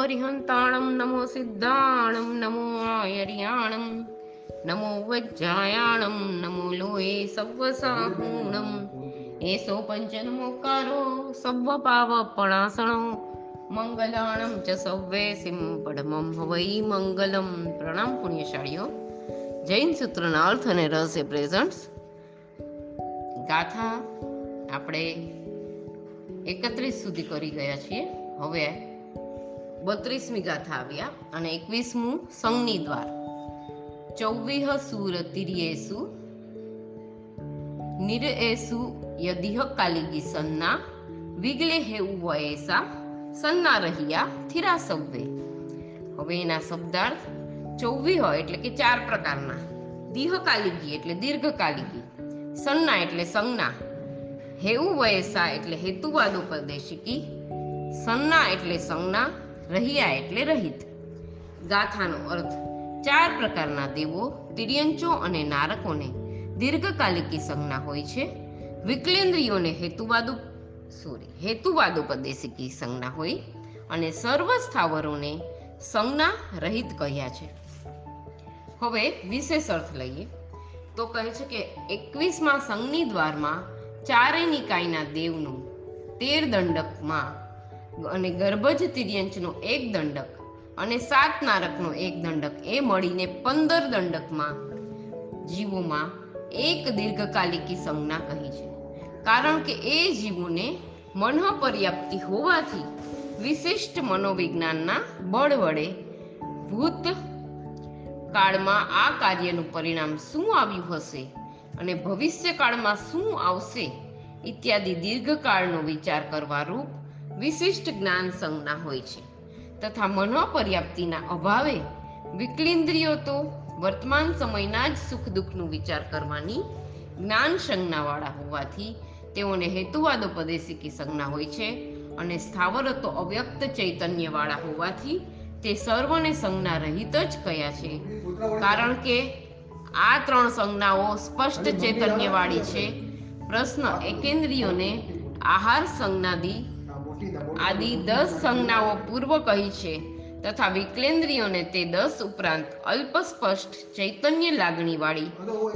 અરિહંતાણમ નમો સિદ્ધાણમ નમો આયર્યાણમ નમો વજ્જાયાણમ નમો લોહે સવ્વસાહૂણમ એસો પંચનમોકારો સવ્વ પાવપણાસણો મંગલાણમ ચ સવ્વે સિમ પડમમ હવૈ મંગલમ પ્રણામ પુણ્યશાળીઓ જૈન સૂત્રના અર્થ અને રહસ્ય પ્રેઝન્ટ્સ ગાથા આપણે એકત્રીસ સુધી કરી ગયા છીએ. હવે બત્રીસમી ગાથા આવ્યા અને એકવીસમું સંગની દ્વાર. ચૌવીહ સુર તિર્યેસુ, નિરએસુ યદિહ કાલિગી સન્ના વિગલે હેઉ વયેસા સન્ના રહ્યા થિરા સવ્વે હવે એના શબ્દાર્થ ચૌવીહ એટલે કે ચાર પ્રકારના. દીહકાલિગી એટલે દીર્ઘકાલિગી સન્ના એટલે સંજ્ઞા હેઉ વયસા એટલે હેતુવાદોપદેશિકી સન્ના એટલે સંજ્ઞા રહ્યા એટલે રહિત. ગાથાનો અર્થ, ચાર પ્રકારના દેવો, તિર્યંચો અને નારકોને દીર્ઘકાલિકી સંજ્ઞા હોય છે. વિકલેન્દ્રિયોને હેતુવાદો સોરી હેતુવાદોપદેશિકી સંજ્ઞા હોય અને સર્વ સ્થાવરોને સંજ્ઞા રહિત કહ્યા છે. હવે વિશેષ અર્થ લઈએ. તો કહે છે કે એકવીસમાં સંઘની દ્વારમાં ચારે નિકાયના દેવનું તેર દંડકમાં અને ગર્ભજ તિર્યંચનો એક દંડક અને સાત નારકનો એક દંડક એ મળીને પંદર દંડકમાં જીવોમાં એક દીર્ઘકાલિકી સંજ્ઞા કહી છે. કારણ કે એ જીવોને મનઃ પર્યાપ્તિ હોવાથી વિશિષ્ટ મનોવિજ્ઞાનના બળ વડે ભૂત કાળમાં આ કાર્યનું પરિણામ શું આવ્યું હશે અને ભવિષ્યકાળમાં શું આવશે, ઇત્યાદિ દીર્ઘકાળનો વિચાર કરવા રૂપ વિશિષ્ટ જ્ઞાન સંજ્ઞા હોય છે. તથા મનોપર્યાપ્તિના અભાવે વિકલેન્દ્રિયો તો વર્તમાન સમયના જ સુખ દુઃખનું વિચાર કરવાની જ્ઞાન સંજ્ઞાવાળા હોવાથી તેઓને હેતુવાદોપદેશિકી સંજ્ઞા હોય છે અને સ્થાવરો તો અવ્યક્ત ચૈતન્યવાળા હોવાથી તે સર્વને સંજ્ઞા રહિત જ કયા છે. કારણ કે આ ત્રણ સંજ્ઞાઓ સ્પષ્ટ ચૈતન્યવાળી છે. પ્રશ્ન એકેન્દ્રિયોને આહાર સંજ્ઞાદી આદિ દસ સંજ્ઞાઓ પૂર્વ કહી છે તથા વિકલેન્દ્રિયોને તે દસ ઉપરાંત અલ્પ સ્પષ્ટ ચૈતન્ય લાગણીવાળી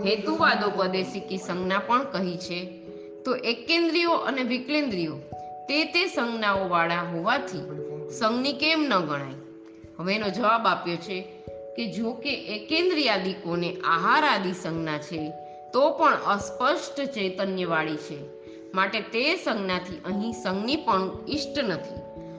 હેતુવાદોપદેશિકી સંજ્ઞા પણ કહી છે. તો એકેન્દ્રિયો અને વિકલેન્દ્રિયો તે તે સંજ્ઞાઓ વાળા હોવાથી સંજ્ઞી કેમ ન ગણાય? હવે એનો જવાબ આપ્યો છે કે જો કે એકેન્દ્રિયાદિકોને આહાર આદિ સંજ્ઞા છે તો પણ અસ્પષ્ટ ચૈતન્યવાળી છે. માટે તે સંજ્ઞાથી અહીં સંજ્ઞી પણ ઇષ્ટ નથી.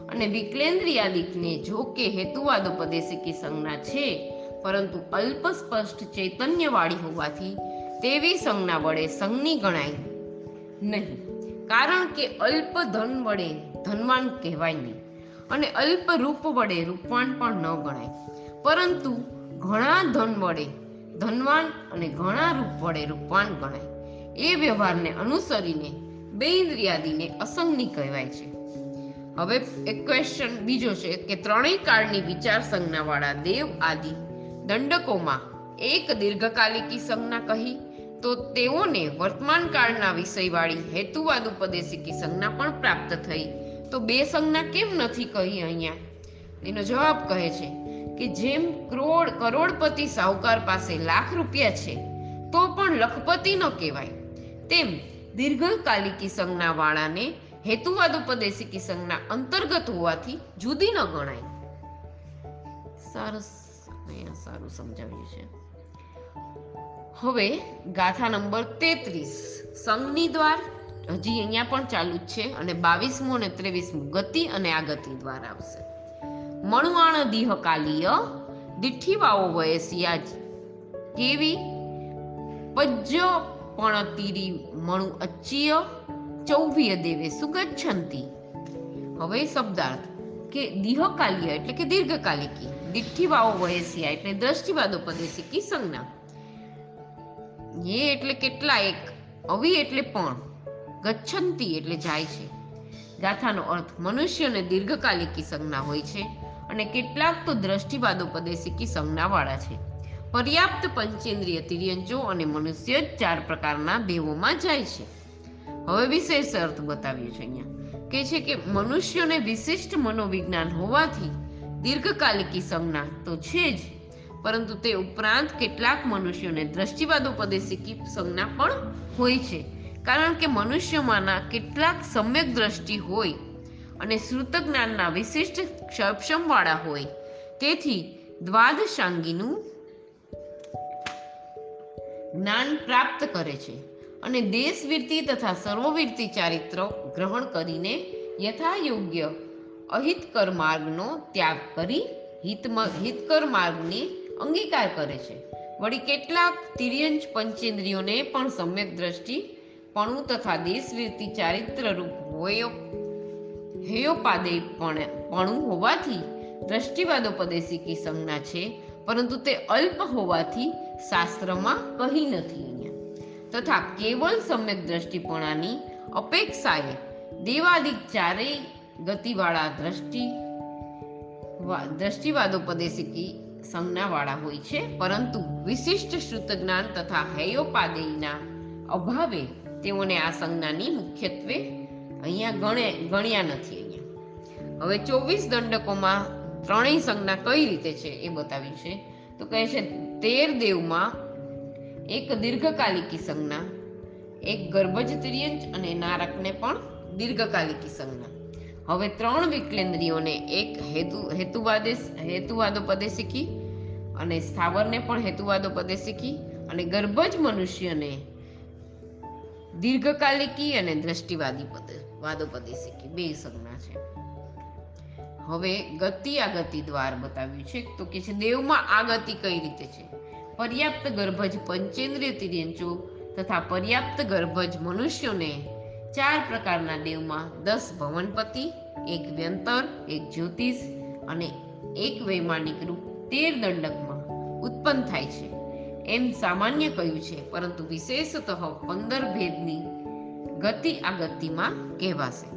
અને વિકલેન્દ્રિયાદિકને જો કે હેતુવાદોપદેશિકી સંજ્ઞા છે, પરંતુ અલ્પ સ્પષ્ટ ચૈતન્યવાળી હોવાથી તેવી સંજ્ઞા વડે સંજ્ઞી ગણાય નહીં. કારણ કે અલ્પ ધન વડે ધનવાન કહેવાય નહીં અને અલ્પ રૂપ વડે રૂપવાન પણ ન ગણાય. પરંતુ ઘણા ધન વડે ધનવાન અને ઘણા રૂપ વડે રૂપવાન ગણાય. એ વ્યવહારને અનુસરીને બે ઇન્દ્રિયાદીને અસંગની કહેવાય છે. હવે એક ક્વેશ્ચન બીજો છે કે ત્રણેય કાળની વિચાર સંજ્ઞાવાળા દેવ આદિ દંડકોમાં એક દીર્ઘકાલિકી સંજ્ઞા કહી, તો તેઓને વર્તમાન કાળના વિષયવાળી હેતુવાદ ઉપદેશિકી સંજ્ઞા પણ પ્રાપ્ત થઈ. તો બે સંજ્ઞા કેમ નથી કહી અહીંયા? એનો જવાબ કહે છે કે જેમ કરોડ, કરોડપતિ સાહુકાર પાસે લાખ રૂપિયા છે, તો પણ લખપતિ ન કહેવાય. તેમ દીર્ઘકાલિકી સંજ્ઞા વાળાને હેતુવાદ ઉપદેશિકી સંજ્ઞા અંતર્ગત હોવાથી જુદી ન ગણાય. સરસ, અહીંયા સારું સમજાવ્યું છે. હવે ગાથા નંબર તેત્રીસ, સંઘની દ્વાર. હજી અહીંયા પણ ચાલુ જ છે અને બાવીસમું અને ત્રેવીસમું ગતિ અને આગતિ દ્વાર આવશે. મણુઆણ દીહકાલીય, દિઠ્ઠીવાઓ વયસિયા કેવી? પજ્ય પણ તીરી મણુ અચ્ચીય ચૌવીય દેવે સુગચ્છંતી. હવે શબ્દાર્થ કે દીહકાલીય એટલે કે દીર્ઘકાલિકી. દિઠ્ઠીવાઓ વયસિયા એટલે દ્રષ્ટિવાદોપદેશિકી સંજ્ઞા એ એટલે કેટલા એક, અવી એટલે પણ. ગચ્છંતી એટલે જાય છે. ગાથાનો અર્થ મનુષ્યને દીર્ઘકાલિકી સંજ્ઞા હોય છે અને કેટલાક તો દ્રષ્ટિવાદોપદેશિકી સંજ્ઞાવાળા છે. પર્યાપ્ત પંચેન્દ્રિય તિર્યંચો અને મનુષ્ય ચાર પ્રકારના દેવોમાં જાય છે. હવે વિશેષ અર્થ બતાવ્યો છે અહીંયા. કે છે કે મનુષ્યોને વિશિષ્ટ મનોવિજ્ઞાન હોવાથી દીર્ઘકાલિકી સંજ્ઞા તો છે જ, પરંતુ તે ઉપરાંત કેટલાક મનુષ્યોને દ્રષ્ટિવાદોપદેશિકી સંજ્ઞા પણ હોય છે. કારણ કે મનુષ્યમાંના કેટલાક સમ્યક દ્રષ્ટિ હોય અને શ્રુત જ્ઞાનના વિશિષ્ટ સક્ષમવાળા હોય, તેથી દ્વાદશાંગીનું જ્ઞાન પ્રાપ્ત કરે છે અને દેશવીરતી તથા સર્વવીરતી ચારિત્ર ગ્રહણ કરીને યથાયોગ્ય અહિતકર માર્ગનો ત્યાગ કરી હિતમ, હિતકર માર્ગને અંગીકાર કરે છે. વળી કેટલાક તિર્યંશ પંચેન્દ્રિયોને પણ સમ્યક દ્રષ્ટિ, પણું તથા દેશવીરતી ચારિત્રરૂપ હોય હેયોપાદે પણ હોવાથી દ્રષ્ટિવાદોપદેશિકી સંજ્ઞા છે, પરંતુ તે અલ્પ હોવાથી શાસ્ત્રમાં કહી નથી અહીંયા. તથા કેવળ સમ્યક દ્રષ્ટિપણાની અપેક્ષાએ દેવાદિક ચારેય ગતિવાળા દ્રષ્ટિ દ્રષ્ટિવાદોપદેશિકી સંજ્ઞાવાળા હોય છે, પરંતુ વિશિષ્ટ શ્રુત જ્ઞાન તથા હેયોપાદેયના અભાવે તેઓને આ સંજ્ઞાની મુખ્યત્વે અહીંયા ગણે, ગણ્યા નથી અહીંયા. હવે ચોવીસ દંડકોમાં ત્રણેય સંજ્ઞા કઈ રીતે છે એ બતાવી છે? તો કહે છે, તેર દેવમાં એક દીર્ઘકાલિકી સંજ્ઞા, એક ગર્ભજ તિર્યંચ અને નારકને પણ દીર્ઘકાલિકી સંજ્ઞા. હવે ત્રણ વિકલેન્દ્રિયોને એક હેતુ હેતુવાદેશ હેતુવાદોપદેશિકી અને સ્થાવરને પણ હેતુવાદોપદેશિકી અને ગર્ભજ મનુષ્યને દીર્ઘકાલિકી અને દ્રષ્ટિવાદી પદ વાદોપદેશિકી બે સંજ્ઞા છે. હવે ગતિ આગતિ દ્વાર બતાવ્યું છે. તો કે છે, દેવમાં આગતિ કઈ રીતે છે? પર્યાપ્ત ગર્ભજ પંચેન્દ્રિય તિર્યંચો તથા પર્યાપ્ત ગર્ભજ મનુષ્યોને ચાર પ્રકારના દેવમાં દસ ભવનપતિ, એક વ્યંતર, એક જ્યોતિષ અને એક વૈમાનિક રૂપ તેર દંડકમાં ઉત્પન્ન થાય છે. એમ સામાન્ય કહ્યું છે, પરંતુ વિશેષતઃ પંદર ભેદની ગતિ આ ગતિમાં કહેવાશે.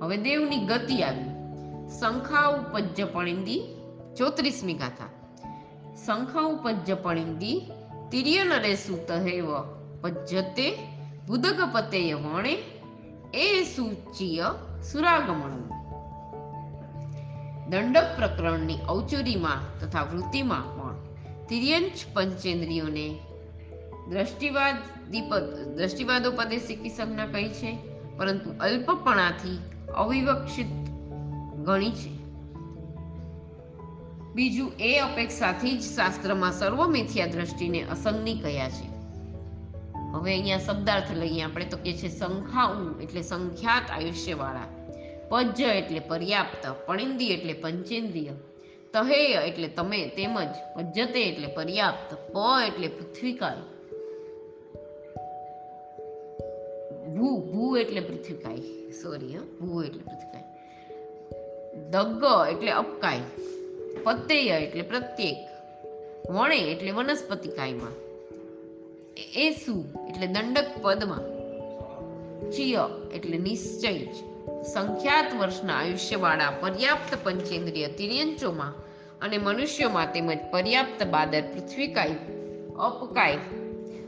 હવે દેવની ગતિ આવી. શંખા ઉપજ્જ પણિંદી ચોત્રીસમી ગાથા. શંખા પણિંદી તિર્ય નરેસુ તહેવ પજ્જતે બુદગપતેય વણે, એ સૂચિય સુરાગમણ દંડક પ્રકરણની ઔચુરીમાં તથા વૃત્તિમાં પણ તિર્યંચ પંચેન્દ્રિયોને દ્રષ્ટિવાદીપદ દ્રષ્ટિવાદોપદેશિકી સંજ્ઞા કહી છે, પરંતુ અલ્પપણાથી અવિવક્ષિત ગણી છે. બીજું એ અપેક્ષાથી જ શાસ્ત્રમાં સર્વ મિથ્યા દ્રષ્ટિને અસંગની કયા છે. હવે અહીંયા શબ્દાર્થ લઈએ આપણે તો કે છે સંખ્યાઉ એટલે સંખ્યાત આયુષ્યવાળા પજ્જ એટલે પર્યાપ્ત, પણિંદી એટલે પંચેન્દ્રિય, તહેય એટલે તમે તેમજ પજ્જતે એટલે પર્યાપ્ત, પ એટલે પૃથ્વીકાય ભૂ ભૂ એટલે પૃથ્વીકાય. સોરી હા. ભૂ એટલે પૃથ્વીકાય. દગ્ગ એટલે અપકાય. પતેય એટલે પ્રત્યેક. વણે એટલે વનસ્પતિ કાયમાં. શું એટલે દંડક પદમાં. ચિય એટલે નિશ્ચય સંખ્યાત વર્ષના આયુષ્યવાળા પર્યાપ્ત પંચેન્દ્રિય તિર્યંચોમાં અને મનુષ્યોમાં તેમજ પર્યાપ્ત બાદર પૃથ્વીકાય અપકાય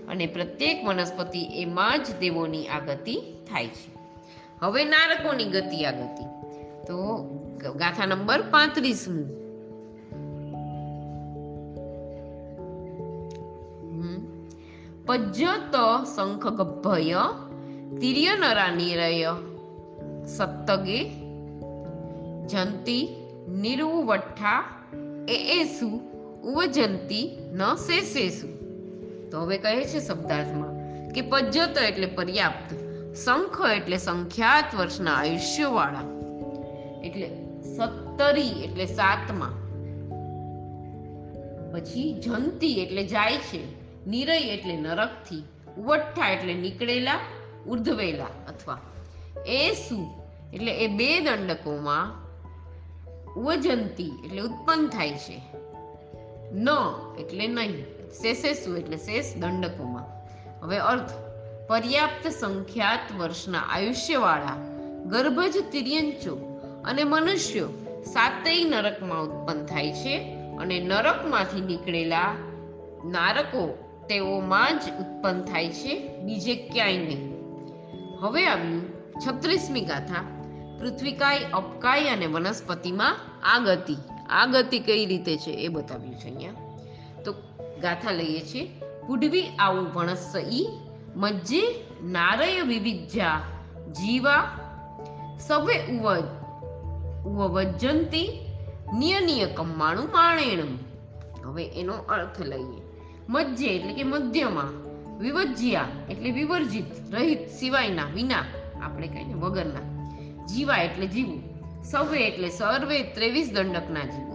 અને પ્રત્યેક વનસ્પતિ એમાં જ દેવોની આ ગતિ થાય છે. હવે નારકોની ગતિ આ ગતિ તો ગાથા નંબર પાંત્રીસમું. પજ્જત શંખ ગભય તિર્ય નરા નિરય સત્તગે જંતી નિર્વઠા એ એસુ ઉવજંતી ન શેષેસુ તો હવે કહે છે શબ્દાર્થમાં કે પજ્જત એટલે પર્યાપ્ત શંખ એટલે સંખ્યાત વર્ષના આયુષ્યવાળા. એટલે સત્તરી એટલે સાતમા. પછી જંતી એટલે જાય છે, નિરય એટલે નરકથી, ઉવઠ્ઠા એટલે નીકળેલા, ઉર્ધવેલા અથવા એ શું એટલે એ બે દંડકોમાં ઉવજંતી એટલે ઉત્પન્ન થાય છે. ન એટલે નહીં, શેષેસુ એટલે શેષ દંડકોમાં. હવે અર્થ, પર્યાપ્ત સંખ્યાત વર્ષના આયુષ્યવાળા ગર્ભજ તિર્યંચો અને મનુષ્યો સાતેય નરકમાં ઉત્પન્ન થાય છે અને નરકમાંથી નીકળેલા નારકો તેઓમાં જ ઉત્પન્ન થાય છે, બીજે ક્યાંય નહીં. હવે આવ્યું છત્રીસમી ગાથા. પૃથ્વીકાય, અપકાય અને વનસ્પતિમાં આ ગતિ આ ગતિ કઈ રીતે છે એ બતાવ્યું છે અહીંયા. તો ગાથા લઈએ છીએ. પુડવી આવું વણસ ઈ મજ્જે નારય વિવિધ્યા જીવા. સવે ઉવ ઉવજ્જંતી નિયનીય નિય કમ્માણું માણેણું હવે એનો અર્થ લઈએ. મધ્ય એટલે કે મધ્યમાં વિવજ્યા એટલે વિવર્જિત, રહિત, સિવાયના, વિના, આપણે કહીને વગરના. જીવા એટલે જીવું, સવે એટલે સર્વે ત્રેવીસ દંડકના જીવો.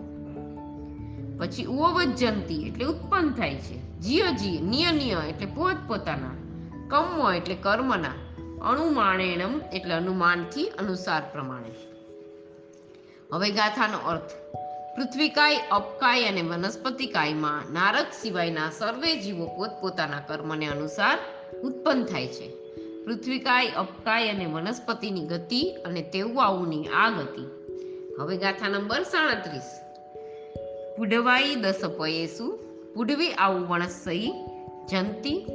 પછી ઉવજ્જંતી એટલે ઉત્પન્ન થાય છે. જીય નિયનીય નિય નિય એટલે પોત પોતાના, કમ્મો એટલે કર્મના, અણુમાણેણમ એટલે અનુમાનથી અનુસાર પ્રમાણે. હવે ગાથાનો અર્થ. પૃથ્વીકાય, અપકાય અને વનસ્પતિકાયમાં નારદ સિવાયના સર્વે જીવો પોતપોતાના કર્મને અનુસાર ઉત્પન્ન થાય છે. પૃથ્વીકાય, અપકાય અને વનસ્પતિની ગતિ અને તેવાઓની આ ગતિ. હવે ગાથા નંબર સાડત્રીસ. પુડવાઈ દસ પયેસુ પુડવી આવું વણસઈ, જંતી,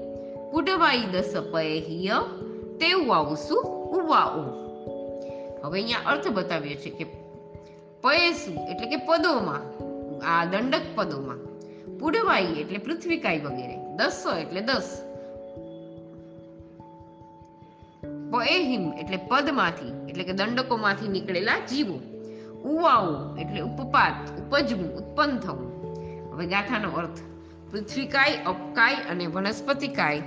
પુડવાઈ દસ પયે હિય તેવું આવું શું ઉવાઓ. હવે અહીંયા અર્થ બતાવ્યો છે કે પયેસુ એટલે કે પદોમાં, આ દંડક પદોમાં. પુડવાઈ એટલે પૃથ્વીકાય વગેરે. દસો એટલે દસ. પએહિમ એટલે પદમાંથી, એટલે કે દંડકોમાંથી નીકળેલા જીવો. ઉવાઓ એટલે ઉપપાત ઉપજવું ઉત્પન્ન થવું હવે ગાથાનો અર્થ, પૃથ્વીકાય, અપકાય અને વનસ્પતિકાય.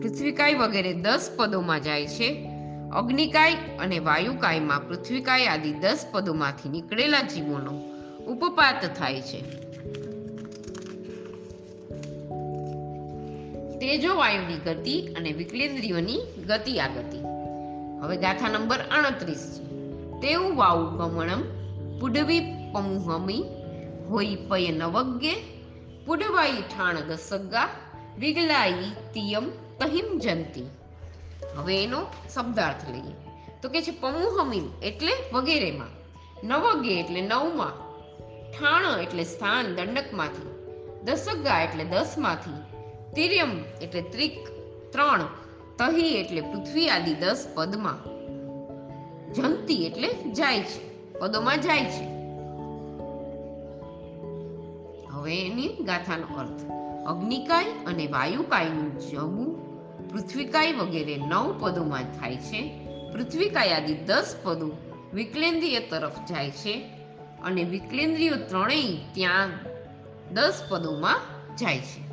પૃથ્વીકાય વગેરે દસ પદોમાં જાય છે. અગ્નિકાય અને વાયુકાયમાં પૃથ્વીકાય આદિ દસ પદોમાંથી નીકળેલા જીવોનો ઉપપાત થાય છે. તેજો વાયુની ગતિ અને વિકલેન્દ્રિયોની ગતિ આ ગતિ. હવે ગાથા નંબર આડત્રીસ છે. તેવું વાઉ ગમણમ પુડવી પમુહમી હોઈ પય નવગ્ગે પુડવાઈ ઠાણ દસગ્ગા વિગલાઈ તિયમ તહિમ જંતી. હવે એનો શબ્દાર્થ લઈએ તો કે છે પમુહમીમ એટલે વગેરેમાં, નવગે એટલે નવમાં, ઠાણ એટલે સ્થાન દંડકમાંથી, દસગા એટલે દસમાંથી, તિર્યમ એટલે ત્રિક, ત્રણ, તહી એટલે પૃથ્વી આદિ દસ પદમાં. જંતી એટલે જાય છે, પદોમાં જાય છે. હવે એની ગાથાનો અર્થ, અગ્નિકાય અને વાયુકાયનું જવું પૃથ્વીકાય વગેરે નવ પદોમાં થાય છે. પૃથ્વીકાય આદિ દસ પદો વિકલેન્દ્રિય તરફ જાય છે અને વિકલેન્દ્રિયો ત્રણેય ત્યાં દસ પદોમાં જાય છે.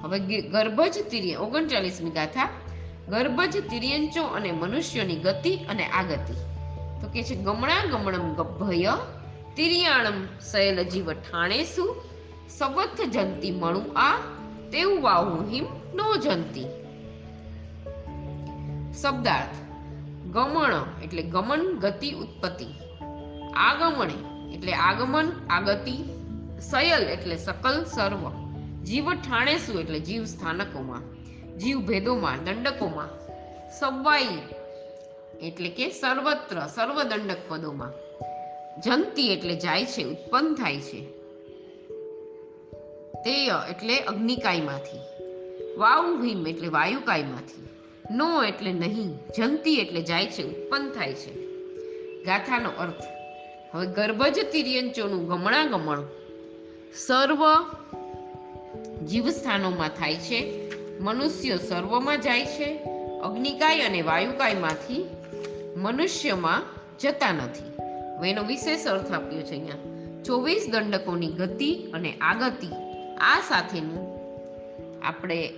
હવે ગર્ભજ તિર્ય, ઓગણચાલીસમી ગાથા. ગર્ભજ તિર્યંચો અને મનુષ્યોની ગતિ અને આગતિ. તો કે છે, ગમણા ગમણમ ગભય તિર્યાણમ શયલ જીવ ઠાણેસુ સવથ જંતી મણુ આ તેવું વાહુ હિમ નો જંતી. શબ્દાર્થ. ગમણ એટલે ગમન, ગતિ, ઉત્પત્તિ. આગમણે એટલે આગમન, આગતિ. સયલ એટલે સકલ, સર્વ. જીવ ઠાણેસુ એટલે જીવ સ્થાનકોમાં. જીવ ભેદોમાં, દંડકોમાં. સવાઈ એટલે કે સર્વત્ર સર્વ દંડક પદોમાં. જંતી એટલે જાય છે, ઉત્પન્ન થાય છે. તેય એટલે અગ્નિકાયમાંથી. વાયુ ભીમ એટલે વાયુકાયમાંથી. નો એટલે નહીં, જંતી એટલે જાય છે, ઉત્પન્ન થાય છે. ગાથાનો અર્થ, હવે ગર્ભજ તિર્યંચોનું ગમણા ગમણ સર્વ જીવસ્થાનોમાં થાય છે, મનુષ્ય સર્વમાં જાય છે, અગ્નિકાય અને વાયુકાયમાંથી મનુષ્યમાં જતા નથી. એનો વિશેષ અર્થ આપ્યો છે અહીંયા. ચોવીસ દંડકોની ગતિ અને આગતિ આ સાથેનું આપણે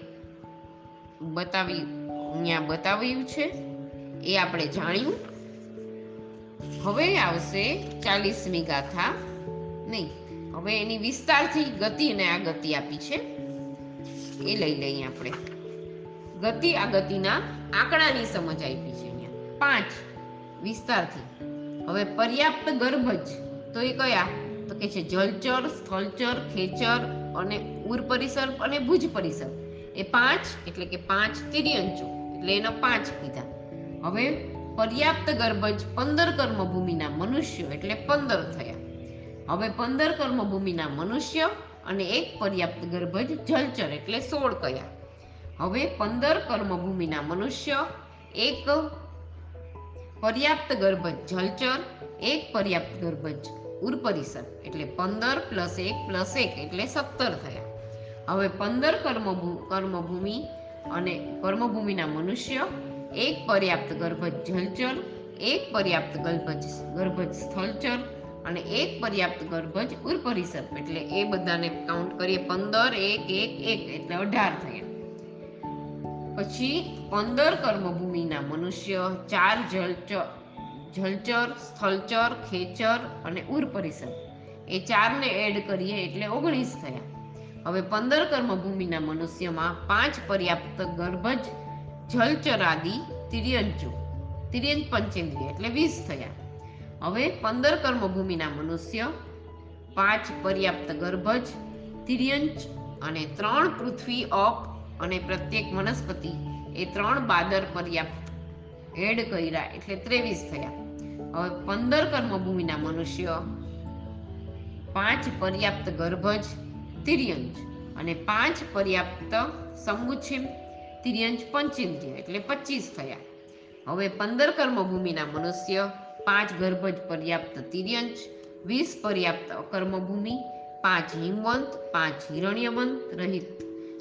બતાવી અહીંયા બતાવ્યું છે. એ આપણે જાણ્યું. હવે આવશે ચાલીસમી ગાથા. નહીં, હવે એની વિસ્તારથી ગતિ અને ગતિ આપી છે. એ લઈ લઈએ આપણે. ગતિ આ ગતિના આંકડાની સમજ આપી છે અહીંયા. પાંચ વિસ્તારથી. હવે પર્યાપ્ત ગર્ભજ. તો એ કયા? તો કે છે જલચર સ્થળચર ખેચર અને ઉર પરિસર અને ભુજ પરિસર. એ પાંચ એટલે કે પાંચ તિર્યંચો. એટલે એના પાંચ કીધા. હવે પર્યાપ્ત ગર્ભજ પંદર કર્મભૂમિના મનુષ્યો એટલે પંદર થયા. હવે પંદર કર્મભૂમિના મનુષ્ય અને એક પર્યાપ્ત ગર્ભજ જલચર એટલે સોળ કયા. હવે પંદર કર્મભૂમિના મનુષ્ય, એક પર્યાપ્ત ગર્ભજ જલચર, એક પર્યાપ્ત ગર્ભજ ઉર્પરિસર એટલે પંદર પ્લસ એક પ્લસ એક એટલે સત્તર થયા. હવે પંદર કર્મભૂ કર્મભૂમિ અને કર્મભૂમિના મનુષ્ય, એક પર્યાપ્ત ગર્ભજ જલચર, એક પર્યાપ્ત ગર્ભજ ગર્ભજ સ્થળચર અને એક પર્યાપ્ત ગર્ભજ ઉર્પરિષદ એટલે એ બધાને કાઉન્ટ કરીએ પંદર, એક એક એક, એટલે અઢાર થયા. પછી પંદર કર્મભૂમિના મનુષ્ય, ચાર જલચર જલચર, સ્થળચર, ખેચર અને ઉર્પરિષદ એ ચારને એડ કરીએ એટલે ઓગણીસ થયા. હવે પંદર કર્મભૂમિના મનુષ્યમાં પાંચ પર્યાપ્ત ગર્ભજ, જલચરાદિ તિર્યંચો તિર્યંચ પંચેન્દ્રિય એટલે વીસ થયા. હવે પંદર કર્મભૂમિના મનુષ્ય, પાંચ પર્યાપ્ત ગર્ભજ તિર્યંચ અને ત્રણ પૃથ્વી અપ અને પ્રત્યેક વનસ્પતિ એ ત્રણ બાદર પર્યાપ્ત એડ કર્યા એટલે ત્રેવીસ થયા. હવે પંદર કર્મભૂમિના મનુષ્ય, પાંચ પર્યાપ્ત ગર્ભજ તિર્યંચ અને પાંચ પર્યાપ્ત સમુચ્છિમ તિર્યંજ પંચેન્દ્રિય એટલે પચીસ થયા. હવે પંદર કર્મભૂમિના મનુષ્ય, પાંચ ગર્ભજ પર્યાપ્ત તિર્યંજ વીસ પર્યાપ્ત અકર્મભૂમિ, પાંચ હિમવંત, પાંચ હિરણ્યવંત રહિત.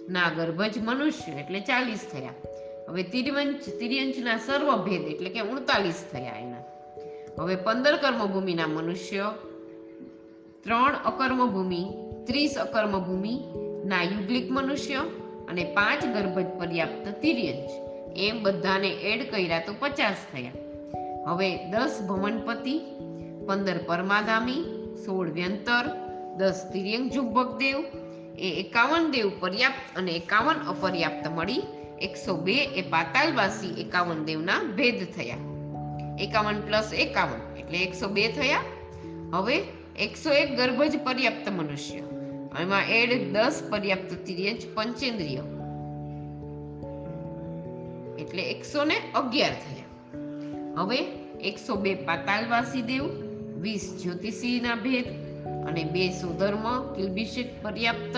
ના ગર્ભજ મનુષ્ય એટલે ચાલીસ થયા. હવે તિર્યંચ તિર્યંચના સર્વભેદ એટલે કે ઉડતાલીસ થયા એના. હવે પંદર કર્મભૂમિના મનુષ્ય, ત્રણ અકર્મભૂમિ ત્રીસ અકર્મભૂમિ ના યુગ્લિક મનુષ્ય અને પાંચ ગર્ભજ પર્યાપ્ત તિર્યંજ. એમ બધાને એડ કર્યા તો પચાસ થયા. હવે દસ ભવનપતિ, પંદર પરમાધામી સોળ વ્યંતર, દસ તિર્યંગ જુબ્બક દેવ, એ એકાવન દેવ પર્યાપ્ત અને એકાવન અપર્યાપ્ત મળી, એકસો બે એ પાતાલવાસી એકાવન દેવના ભેદ થયા. એકાવન પ્લસ એકાવન એટલે એકસો બે થયા. હવે એકસો એક ગર્ભજ પર્યાપ્ત મનુષ્ય. એમાં એડ દસ પર્યાપ્ત તિર્યંચ પંચેન્દ્રિય એટલે એકસો ને અગિયાર થયા હવે એકસો બે પાતાલવાસી દેવ વીસ જ્યોતિષીના ભેદ અને બે સુધર્મ કિલ્બિષિત પર્યાપ્ત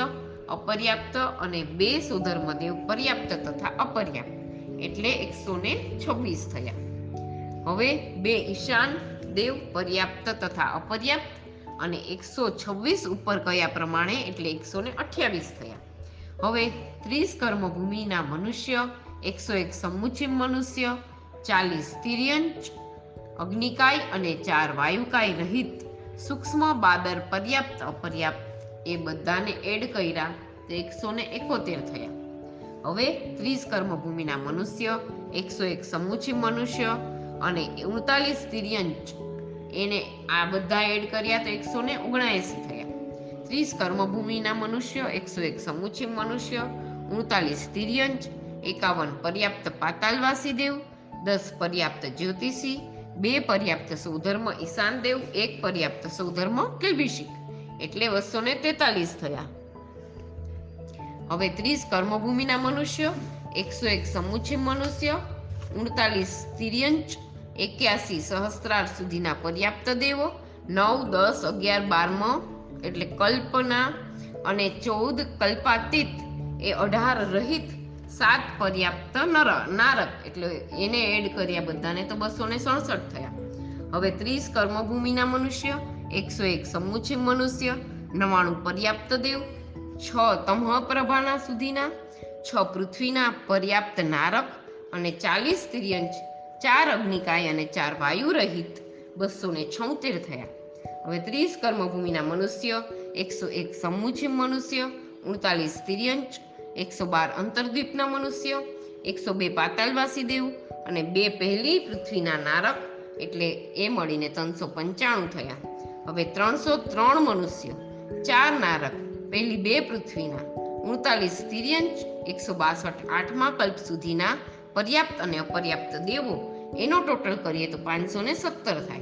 અપર્યાપ્ત અને બે સુધર્મ દેવ પર્યાપ્ત તથા અપર્યાપ્ત એટલે એકસો ને છવ્વીસ થયા હવે બે ઈશાન દેવ પર્યાપ્ત તથા અપર્યાપ્ત અને એકસો છવ્વીસ ઉપર કયા પ્રમાણે એટલે એકસો ને અઠ્યાવીસ થયા. હવે ત્રીસ કર્મભૂમિના મનુષ્ય, એકસો એક સમુચિમ મનુષ્ય, ચાલીસ તિર્યંચ, અગ્નિકાય અને ચાર વાયુકાય રહિત સૂક્ષ્મ, બાદર, પર્યાપ્ત, અપર્યાપ્ત એ બધાને એડ કર્યા તો એકસો ને એકોતેર થયા. હવે ત્રીસ કર્મભૂમિના મનુષ્ય, એકસો એક સમુચિમ મનુષ્ય અને ઉડતાલીસ તિર્યંચ એને આ બધા એડ કર્યા તો એકસો ને ઓગણએંસી થયા. ત્રીસ કર્મભૂમિના મનુષ્ય, એકસો એક સમુચિમ મનુષ્ય ઉડતાલીસ તિર્યંચ એકાવન પર્યાપ્ત પાતાલવાસી દેવ, દસ પર્યાપ્ત જ્યોતિષી, બે પર્યાપ્ત સૌધર્મ ઈશાન દેવ, એક પર્યાપ્ત સૌધર્મ કિલ્બિશિક. એટલે બસો ને તેતાલીસ થયા. હવે ત્રીસ કર્મભૂમિના મનુષ્ય, એકસો એક સમુચિમ મનુષ્ય ઉડતાલીસ તિર્યંચ એક્યાસી સહસ્ત્રાર સુધીના પર્યાપ્ત દેવો, નવ, દસ, અગિયાર, બારમો એટલે કલ્પના અને ચૌદ કલ્પાતીત એ અઢાર રહિત સાત પર્યાપ્ત નર નારક એટલે એને એડ કર્યા બધાને તો બસો ને સડસઠ થયા. હવે ત્રીસ કર્મભૂમિના મનુષ્ય, એકસો એક સમુચ્છ મનુષ્ય, નવાણું પર્યાપ્ત દેવ, છ તમહ પ્રભાના સુધીના, છ પૃથ્વીના પર્યાપ્ત નારક અને ચાલીસ તિર્યંચ ચાર અગ્નિકાય અને ચાર વાયુ રહિત બસો ને છોતેર થયા. હવે ત્રીસ કર્મભૂમિના મનુષ્ય, એકસો એક સમુચિમ મનુષ્ય ઉડતાલીસ તિર્યંચ, એકસો બાર અંતર્દ્વીપના મનુષ્ય, એકસો બે પાતાલવાસી દેવ અને બે પહેલી પૃથ્વીના નારક, એટલે એ મળીને ત્રણસો પંચાણું થયા. હવે ત્રણસો ત્રણ મનુષ્ય, ચાર નારક, પહેલી બે પૃથ્વીના ઉડતાલીસ તિર્યંચ, એકસો બાસઠ આઠમા કલ્પ સુધીના પર્યાપ્ત અને અપર્યાપ્ત દેવો એનો ટોટલ કરીએ તો પાંચસો ને સત્તર થાય.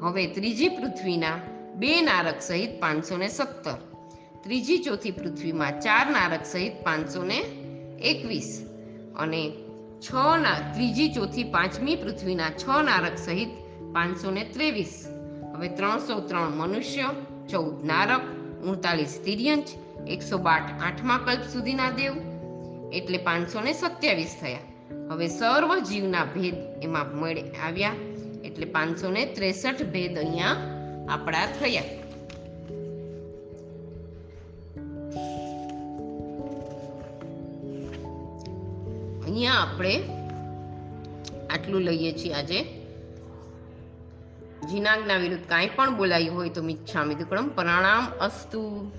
હવે ત્રીજી પૃથ્વીના બે નારક સહિત પાંચસો ને સત્તર. ત્રીજી ચોથી પૃથ્વીમાં ચાર નારક સહિત પાંચસો ને એકવીસ. અને છ ના, ત્રીજી ચોથી પાંચમી પૃથ્વીના છ નારક સહિત પાંચસો ને ત્રેવીસ. હવે ત્રણસો ત્રણ મનુષ્ય, ચૌદ નારક ઉડતાલીસ તિર્યંચ, એકસો બાર આઠમા કલ્પ સુધીના દેવ. એટલે પાંચસો ને સત્યાવીસ થયા. હવે સર્વ જીવના ભેદ એમાં મળે આવ્યા એટલે પાંચસો ને ત્રેસઠ ભેદ અહીંયા આપણા થયા. અહીંયા આપણે આટલું લઈએ છીએ આજે. જીનાગના વિરુદ્ધ કાંઈ પણ બોલાયું હોય તો મિચ્છામિ દુકડમ. પ્રણામ અસ્તુ.